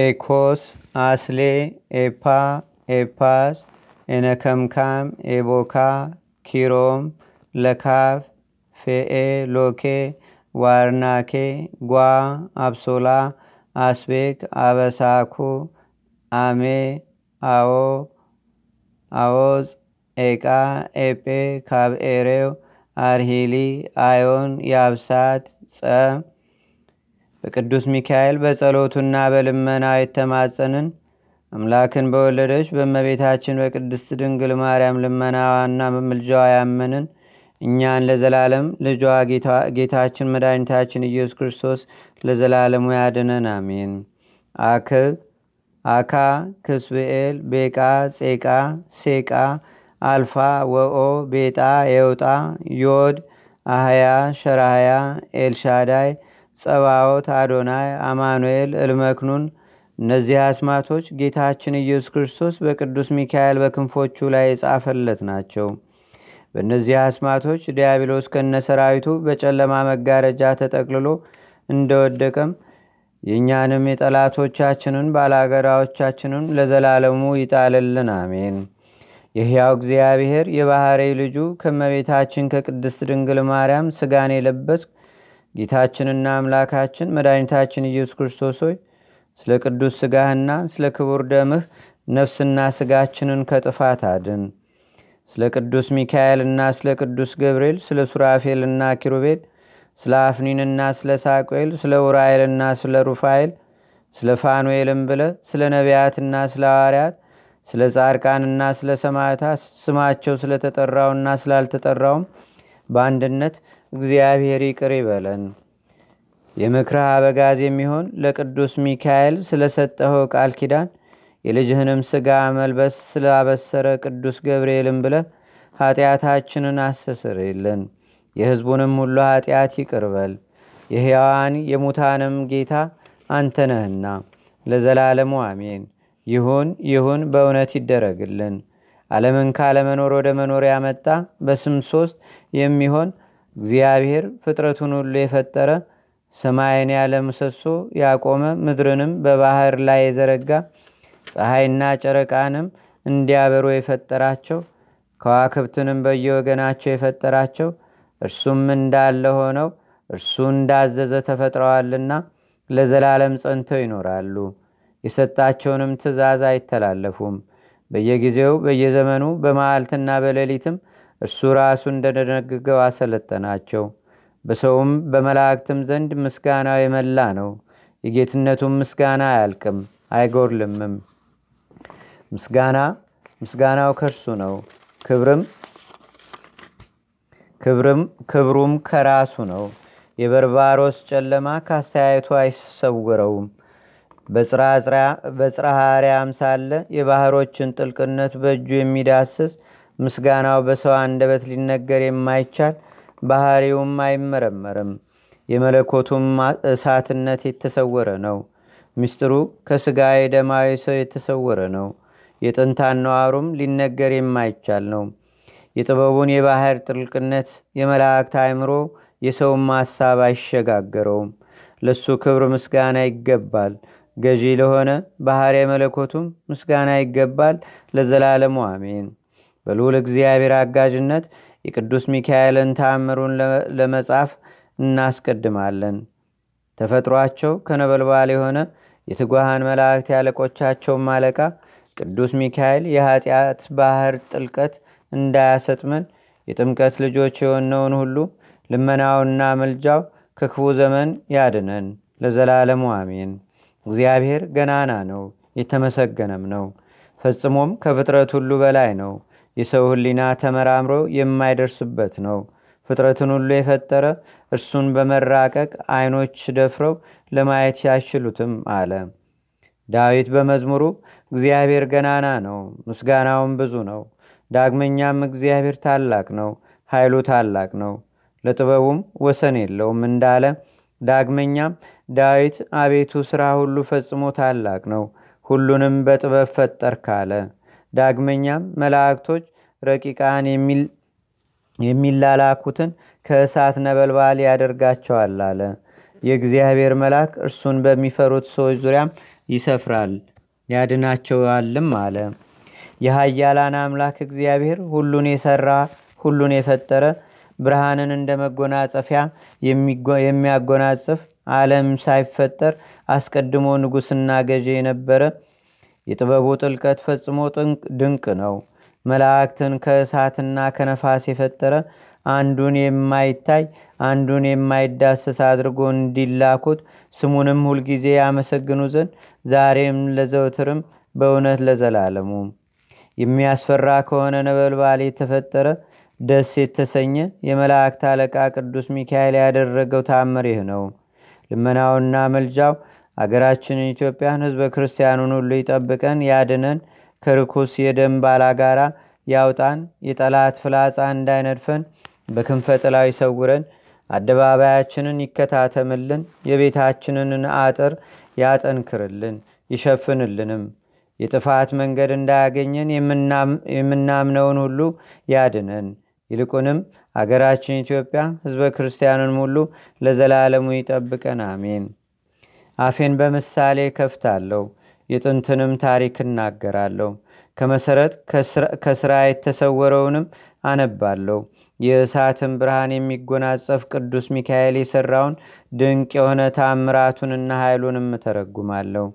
एखोस, आसले, एफा, एफास, एनखमखाम, एबोखा, खिरोम, लखाफ, फेए, लोखे, वारनाखे, ग्वा अबसोला आसबेक आवसाखो आमे, आओ, आओज, एका, एपे, खाब, एरेव, आरहिली, आयोन, याबसात सा በቅዱስ ሚካኤል በጸሎቱና በልመና የተማጸንን አምላክን በወለደች በእመቤታችን በቅድስት ድንግል ማርያም ልመናዋና ምልጃዋ ያመንን እኛን ለዘላለም ልጇ ጌታችን መድኃኒታችን ኢየሱስ ክርስቶስ ለዘላለሙ ያድነን አሜን። አክብ አካ ክስብኤል ቤቃ ጼቃ ሴቃ አልፋ ወኦ ቤጣ የውጣ ዮድ አህያ ሸራህያ ኤልሻዳይ ጸባዖት አዶናይ አማኑኤል እልመክኑን እነዚህ አስማቶች ጌታችን ኢየሱስ ክርስቶስ በቅዱስ ሚካኤል በክንፎቹ ላይ የጻፈለት ናቸው። በእነዚህ አስማቶች ዲያብሎስ ከነሰራዊቱ በጨለማ መጋረጃ ተጠቅልሎ እንደወደቀም የእኛንም የጠላቶቻችንን ባላገራዎቻችንን ለዘላለሙ ይጣልልን አሜን። የሕያው እግዚአብሔር የባሕሪ ልጁ ከመቤታችን ከቅድስት ድንግል ማርያም ስጋን የለበስ ጌታችንና አምላካችን መድኃኒታችን ኢየሱስ ክርስቶስ ሆይ ስለ ቅዱስ ስጋህና ስለ ክቡር ደምህ ነፍስና ስጋችንን ከጥፋት አድን። ስለ ቅዱስ ሚካኤልና ስለ ቅዱስ ገብርኤል ስለ ሱራፌልና ኪሩቤል ስለ አፍኒንና ስለ ሳቁኤል ስለ ውራኤልና ስለ ሩፋኤል ስለ ፋኑኤልም ብለ ስለ ነቢያትና ስለ ሐዋርያት ስለ ጻድቃንና ስለ ሰማዕታት ስማቸው ስለተጠራውና ስላልተጠራውም በአንድነት እግዚአብሔር ይቅር ይበለን። የምክረ አበጋዝ የሚሆን ለቅዱስ ሚካኤል ስለሰጠኸው ቃል ኪዳን የልጅህንም ስጋ መልበስ ስላበሰረ ቅዱስ ገብርኤልም ብለ ኃጢአታችንን አስተሰርይልን። የሕዝቡንም ሁሉ ኃጢአት ይቅርበል የሕያዋን የሙታንም ጌታ አንተነህና ለዘላለሙ አሜን። ይሁን ይሁን በእውነት ይደረግልን። ዓለምን ካለመኖር ወደ መኖር ያመጣ በስም ሶስት የሚሆን እግዚአብሔር ፍጥረቱን ሁሉ የፈጠረ ሰማይን ያለ ምሰሶ ያቆመ ምድርንም በባህር ላይ የዘረጋ ፀሐይና ጨረቃንም እንዲያበሩ የፈጠራቸው ከዋክብትንም በየወገናቸው የፈጠራቸው እርሱም እንዳለ ሆነው እርሱ እንዳዘዘ ተፈጥረዋልና ለዘላለም ጸንተው ይኖራሉ። የሰጣቸውንም ትእዛዝ አይተላለፉም። በየጊዜው በየዘመኑ በመዓልትና በሌሊትም እርሱ ራሱ እንደደነግገው አሰለጠናቸው። በሰውም በመላእክትም ዘንድ ምስጋናው የመላ ነው። የጌትነቱም ምስጋና አያልቅም አይጎርልምም ምስጋና ምስጋናው ከእርሱ ነው። ክብርም ክብሩም ከራሱ ነው። የበርባሮስ ጨለማ ካስተያየቱ አይሰውረውም። በጽርሐ አርያም ሳለ የባህሮችን ጥልቅነት በእጁ የሚዳስስ ምስጋናው በሰው አንደበት ሊነገር የማይቻል ባህሪውም አይመረመርም የመለኮቱም እሳትነት የተሰወረ ነው። ምስጢሩ ከስጋ የደማዊ ሰው የተሰወረ ነው። ነዋሩም ሊነገር የማይቻል ነው። የጥበቡን የባህር ጥልቅነት የመላእክት አእምሮ የሰውም ሐሳብ አይሸጋገረውም። ለሱ ክብር ምስጋና ይገባል። ገዢ ለሆነ ባህር የመለኮቱም ምስጋና ይገባል። ለዘላለሙ አሜን በልዑል እግዚአብሔር አጋዥነት የቅዱስ ሚካኤልን ተአምሩን ለመጻፍ እናስቀድማለን። ተፈጥሯቸው ከነበልባል የሆነ የትጓሃን መላእክት ያለቆቻቸውም አለቃ ቅዱስ ሚካኤል የኃጢአት ባህር ጥልቀት እንዳያሰጥመን የጥምቀት ልጆች የሆነውን ሁሉ ልመናውና ምልጃው ከክፉ ዘመን ያድነን ለዘላለሙ አሜን። እግዚአብሔር ገናና ነው የተመሰገነም ነው ፈጽሞም ከፍጥረት ሁሉ በላይ ነው የሰው ህሊና ተመራምሮ የማይደርስበት ነው። ፍጥረትን ሁሉ የፈጠረ እርሱን በመራቀቅ አይኖች ደፍረው ለማየት ያሽሉትም አለ። ዳዊት በመዝሙሩ እግዚአብሔር ገናና ነው ምስጋናውም ብዙ ነው። ዳግመኛም እግዚአብሔር ታላቅ ነው ኃይሉ ታላቅ ነው። ለጥበቡም ወሰን የለውም እንዳለ ዳግመኛም ዳዊት አቤቱ ሥራ ሁሉ ፈጽሞ ታላቅ ነው ሁሉንም በጥበብ ፈጠር ካለ ዳግመኛም መላእክቶች ረቂቃን የሚላላኩትን ከእሳት ነበልባል ያደርጋቸዋል አለ የእግዚአብሔር መልአክ እርሱን በሚፈሩት ሰዎች ዙሪያም ይሰፍራል ያድናቸዋልም አለ። የሀያላን አምላክ እግዚአብሔር ሁሉን የሰራ ሁሉን የፈጠረ ብርሃንን እንደ መጎናጸፊያ የሚያጎናጽፍ ዓለም ሳይፈጠር አስቀድሞ ንጉሥና ገዢ የነበረ የጥበቡ ጥልቀት ፈጽሞ ድንቅ ነው። መላእክትን ከእሳትና ከነፋስ የፈጠረ አንዱን የማይታይ አንዱን የማይዳሰስ አድርጎ እንዲላኩት ስሙንም ሁልጊዜ ያመሰግኑ ዘንድ ዛሬም ለዘውትርም በእውነት ለዘላለሙ የሚያስፈራ ከሆነ ነበልባል የተፈጠረ ደስ የተሰኘ የመላእክት አለቃ ቅዱስ ሚካኤል ያደረገው ታምር ይህ ነው። ልመናውና መልጃው አገራችንን ኢትዮጵያን ህዝበ ክርስቲያኑን ሁሉ ይጠብቀን ያድነን፣ ከርኩስ የደም ባላጋራ ያውጣን፣ የጠላት ፍላጻ እንዳይነድፈን በክንፈ ጥላው ይሰውረን፣ አደባባያችንን ይከታተምልን፣ የቤታችንን አጥር ያጠንክርልን ይሸፍንልንም፣ የጥፋት መንገድ እንዳያገኘን የምናምነውን ሁሉ ያድነን። ይልቁንም አገራችን ኢትዮጵያ ህዝበ ክርስቲያኑን ሁሉ ለዘላለሙ ይጠብቀን፣ አሜን። አፌን በምሳሌ ከፍታለሁ፣ የጥንትንም ታሪክ እናገራለሁ። ከመሰረት ከስራ የተሰወረውንም አነባለሁ። የእሳትን ብርሃን የሚጎናጸፍ ቅዱስ ሚካኤል የሠራውን ድንቅ የሆነ ታምራቱንና ኃይሉንም እተረጉማለሁ።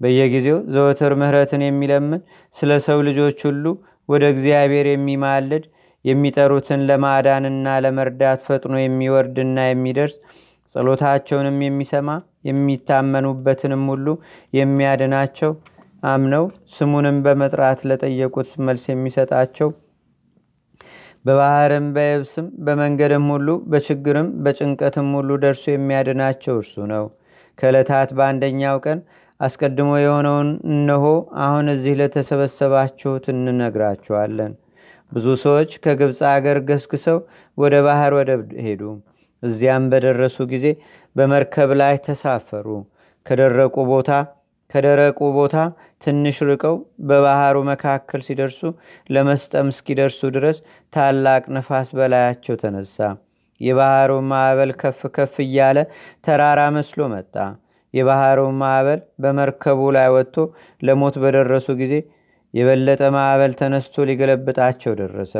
በየጊዜው ዘወትር ምህረትን የሚለምን ስለ ሰው ልጆች ሁሉ ወደ እግዚአብሔር የሚማልድ የሚጠሩትን ለማዳንና ለመርዳት ፈጥኖ የሚወርድና የሚደርስ ጸሎታቸውንም የሚሰማ የሚታመኑበትንም ሁሉ የሚያድናቸው አምነው ስሙንም በመጥራት ለጠየቁት መልስ የሚሰጣቸው በባህርም በየብስም በመንገድም ሁሉ በችግርም በጭንቀትም ሁሉ ደርሶ የሚያድናቸው እርሱ ነው። ከዕለታት በአንደኛው ቀን አስቀድሞ የሆነውን እነሆ አሁን እዚህ ለተሰበሰባችሁት እንነግራችኋለን። ብዙ ሰዎች ከግብፅ አገር ገስግሰው ወደ ባህር ወደብ ሄዱ። እዚያም በደረሱ ጊዜ በመርከብ ላይ ተሳፈሩ። ከደረቁ ቦታ ከደረቁ ቦታ ትንሽ ርቀው በባህሩ መካከል ሲደርሱ ለመስጠም እስኪደርሱ ድረስ ታላቅ ነፋስ በላያቸው ተነሳ። የባህሩ ማዕበል ከፍ ከፍ እያለ ተራራ መስሎ መጣ። የባህሩ ማዕበል በመርከቡ ላይ ወጥቶ ለሞት በደረሱ ጊዜ የበለጠ ማዕበል ተነስቶ ሊገለብጣቸው ደረሰ።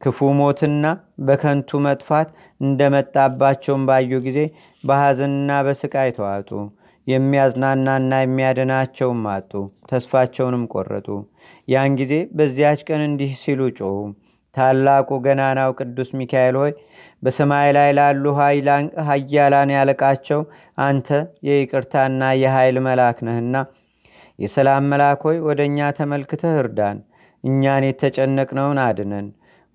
ክፉ ሞትና በከንቱ መጥፋት እንደመጣባቸውም ባዩ ጊዜ በሐዘንና በስቃይ ተዋጡ። የሚያዝናናና የሚያድናቸውም አጡ። ተስፋቸውንም ቆረጡ። ያን ጊዜ በዚያች ቀን እንዲህ ሲሉ ጮኹ። ታላቁ ገናናው ቅዱስ ሚካኤል ሆይ በሰማይ ላይ ላሉ ሀያላን ያለቃቸው አንተ የይቅርታና የኃይል መልአክ ነህና የሰላም መልአክ ሆይ ወደ እኛ ተመልክተህ እርዳን። እኛን የተጨነቅነውን አድነን።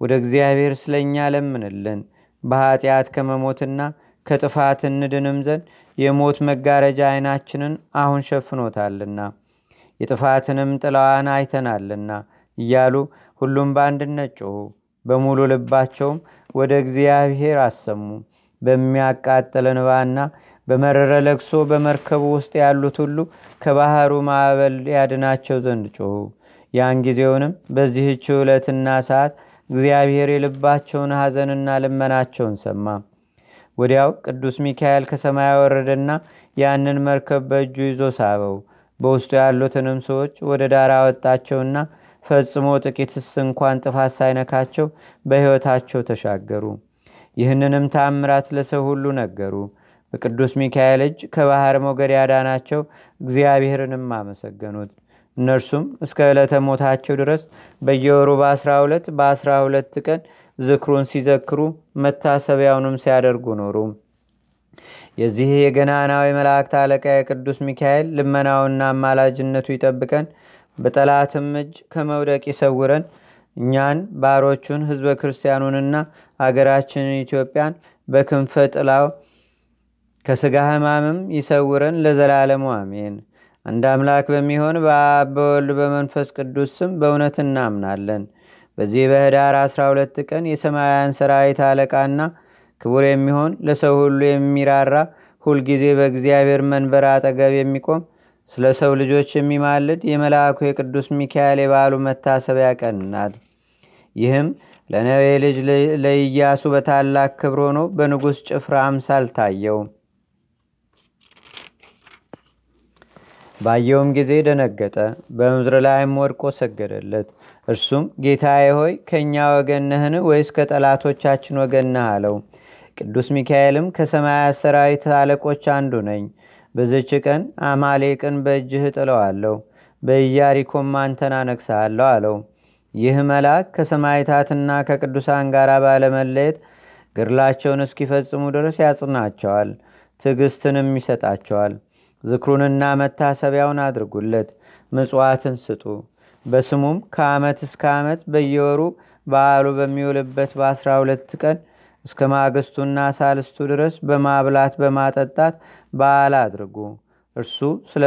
ወደ እግዚአብሔር ስለ እኛ ለምንልን። በኀጢአት ከመሞትና ከጥፋት እንድንም ዘንድ የሞት መጋረጃ ዓይናችንን አሁን ሸፍኖታልና የጥፋትንም ጥላዋን አይተናልና እያሉ ሁሉም በአንድነት ጮኹ። በሙሉ ልባቸውም ወደ እግዚአብሔር አሰሙ። በሚያቃጥል እንባና በመረረ ለቅሶ በመርከቡ ውስጥ ያሉት ሁሉ ከባህሩ ማዕበል ያድናቸው ዘንድ ጮኹ። ያን ጊዜውንም በዚህች ዕለትና ሰዓት እግዚአብሔር የልባቸውን ሐዘንና ልመናቸውን ሰማ። ወዲያው ቅዱስ ሚካኤል ከሰማይ ወረደና ያንን መርከብ በእጁ ይዞ ሳበው። በውስጡ ያሉትንም ሰዎች ወደ ዳር አወጣቸውና ፈጽሞ ጥቂትስ እንኳን ጥፋት ሳይነካቸው በሕይወታቸው ተሻገሩ። ይህንንም ታምራት ለሰው ሁሉ ነገሩ። በቅዱስ ሚካኤል እጅ ከባህር ሞገድ ያዳናቸው እግዚአብሔርንም አመሰገኑት። እነርሱም እስከ ዕለተ ሞታቸው ድረስ በየወሩ በ12 በ12 ቀን ዝክሩን ሲዘክሩ መታሰቢያውንም ሲያደርጉ ኖሩ። የዚህ የገናናዊ መላእክት አለቃ የቅዱስ ሚካኤል ልመናውና አማላጅነቱ ይጠብቀን፣ በጠላትም እጅ ከመውደቅ ይሰውረን። እኛን ባሮቹን ህዝበ ክርስቲያኑንና አገራችንን ኢትዮጵያን በክንፈ ጥላው ከስጋ ህማምም ይሰውረን ለዘላለሙ አሜን። አንድ አምላክ በሚሆን በአብ በወልድ በመንፈስ ቅዱስ ስም በእውነት እናምናለን። በዚህ በህዳር 12 ቀን የሰማያውያን ሰራዊት አለቃና ክቡር የሚሆን ለሰው ሁሉ የሚራራ ሁልጊዜ በእግዚአብሔር መንበር አጠገብ የሚቆም ስለ ሰው ልጆች የሚማልድ የመልአኩ የቅዱስ ሚካኤል የበዓሉ መታሰቢያ ቀን ናት። ይህም ለነዌ ልጅ ለኢያሱ በታላቅ ክብር ሆኖ በንጉሥ ጭፍራ አምሳል ታየው። ባየውም ጊዜ ደነገጠ፣ በምድር ላይም ወድቆ ሰገደለት። እርሱም ጌታዬ ሆይ ከእኛ ወገን ነህን ወይስ ከጠላቶቻችን ወገን ነህ አለው። ቅዱስ ሚካኤልም ከሰማያት ሰራዊት አለቆች አንዱ ነኝ፣ በዝች ቀን አማሌቅን በእጅህ እጥለዋለሁ፣ በኢያሪኮም አንተን አነግሣለሁ አለው። ይህ መልአክ ከሰማይታትና ከቅዱሳን ጋር ባለመለየት ግርላቸውን እስኪፈጽሙ ድረስ ያጽናቸዋል፣ ትዕግስትንም ይሰጣቸዋል። ዝክሩንና መታሰቢያውን አድርጉለት፣ ምጽዋትን ስጡ። በስሙም ከዓመት እስከ ዓመት በየወሩ በዓሉ በሚውልበት በአስራ ሁለት ቀን እስከ ማግስቱና ሳልስቱ ድረስ በማብላት በማጠጣት በዓል አድርጉ። እርሱ ስለ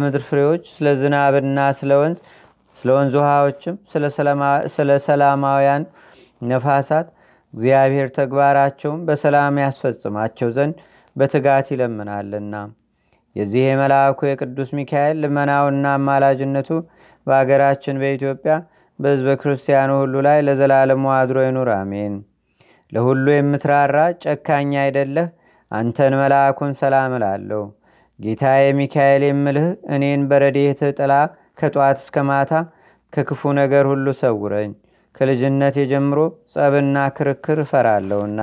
ምድር ፍሬዎች፣ ስለ ዝናብና ስለ ወንዝ ስለ ወንዝ ውሃዎችም ስለ ሰላማውያን ነፋሳት እግዚአብሔር ተግባራቸውን በሰላም ያስፈጽማቸው ዘንድ በትጋት ይለምናልና። የዚህ የመልአኩ የቅዱስ ሚካኤል ልመናውና አማላጅነቱ በአገራችን በኢትዮጵያ በሕዝበ ክርስቲያኑ ሁሉ ላይ ለዘላለሙ አድሮ ይኑር፣ አሜን። ለሁሉ የምትራራ ጨካኝ አይደለህ፣ አንተን መልአኩን ሰላም እላለሁ። ጌታዬ ሚካኤል የምልህ እኔን በረድኤትህ ጥላ ከጧት እስከ ማታ ከክፉ ነገር ሁሉ ሰውረኝ። ከልጅነት የጀምሮ ጸብና ክርክር እፈራለሁና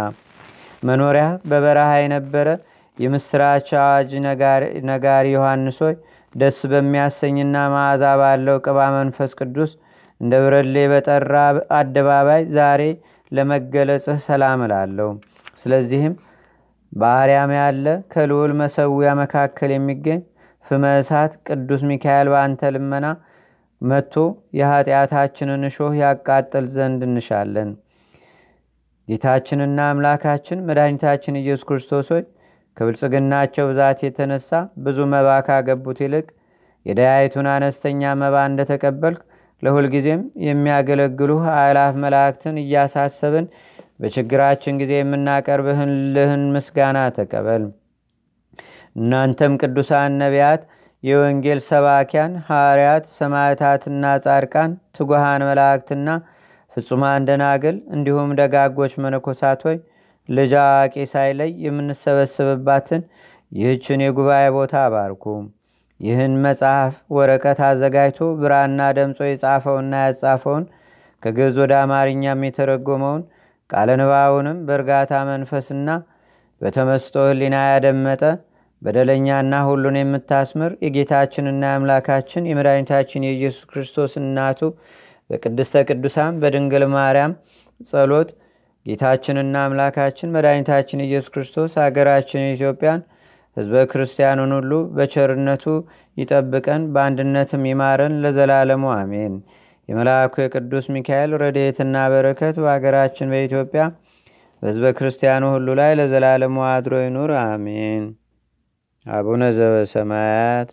መኖሪያ በበረሃ የነበረ የምስራች አዋጅ ነጋሪ ዮሐንስ ሆይ ደስ በሚያሰኝና መዓዛ ባለው ቅባ መንፈስ ቅዱስ እንደ ብረሌ በጠራ አደባባይ ዛሬ ለመገለጽህ ሰላም እላለሁ። ስለዚህም በአርያም ያለ ከልዑል መሰዊያ መካከል የሚገኝ ፍመ እሳት ቅዱስ ሚካኤል በአንተ ልመና መጥቶ የኃጢአታችንን እሾህ ያቃጥል ዘንድ እንሻለን። ጌታችንና አምላካችን መድኃኒታችን ኢየሱስ ክርስቶስ ሆይ ከብልጽግናቸው ብዛት የተነሳ ብዙ መባ ካገቡት ይልቅ የደያይቱን አነስተኛ መባ እንደተቀበልክ ለሁልጊዜም የሚያገለግሉህ አእላፍ መላእክትን እያሳሰብን በችግራችን ጊዜ የምናቀርብህን ልህን ምስጋና ተቀበል። እናንተም ቅዱሳን ነቢያት፣ የወንጌል ሰባኪያን ሐዋርያት፣ ሰማዕታትና ጻድቃን፣ ትጉሃን መላእክትና ፍጹማን ደናግል እንዲሁም ደጋጎች መነኮሳት ልጅ አዋቂ ሳይለይ የምንሰበስብባትን ይህችን የጉባኤ ቦታ አባርኩ። ይህን መጽሐፍ ወረቀት አዘጋጅቶ ብራና ደምጾ የጻፈውና ያጻፈውን ከግዕዝ ወደ አማርኛም የተረጎመውን ቃለ ንባቡንም በእርጋታ መንፈስና በተመስጦ ህሊና ያደመጠ በደለኛና ሁሉን የምታስምር የጌታችንና የአምላካችን የመድኃኒታችን የኢየሱስ ክርስቶስ እናቱ በቅድስተ ቅዱሳን በድንግል ማርያም ጸሎት ጌታችንና አምላካችን መድኃኒታችን ኢየሱስ ክርስቶስ አገራችን ኢትዮጵያን ህዝበ ክርስቲያኑን ሁሉ በቸርነቱ ይጠብቀን፣ በአንድነትም ይማረን ለዘላለሙ አሜን። የመልአኩ የቅዱስ ሚካኤል ረድኤትና በረከት በአገራችን በኢትዮጵያ በህዝበ ክርስቲያኑ ሁሉ ላይ ለዘላለሙ አድሮ ይኑር፣ አሜን። አቡነ ዘበሰማያት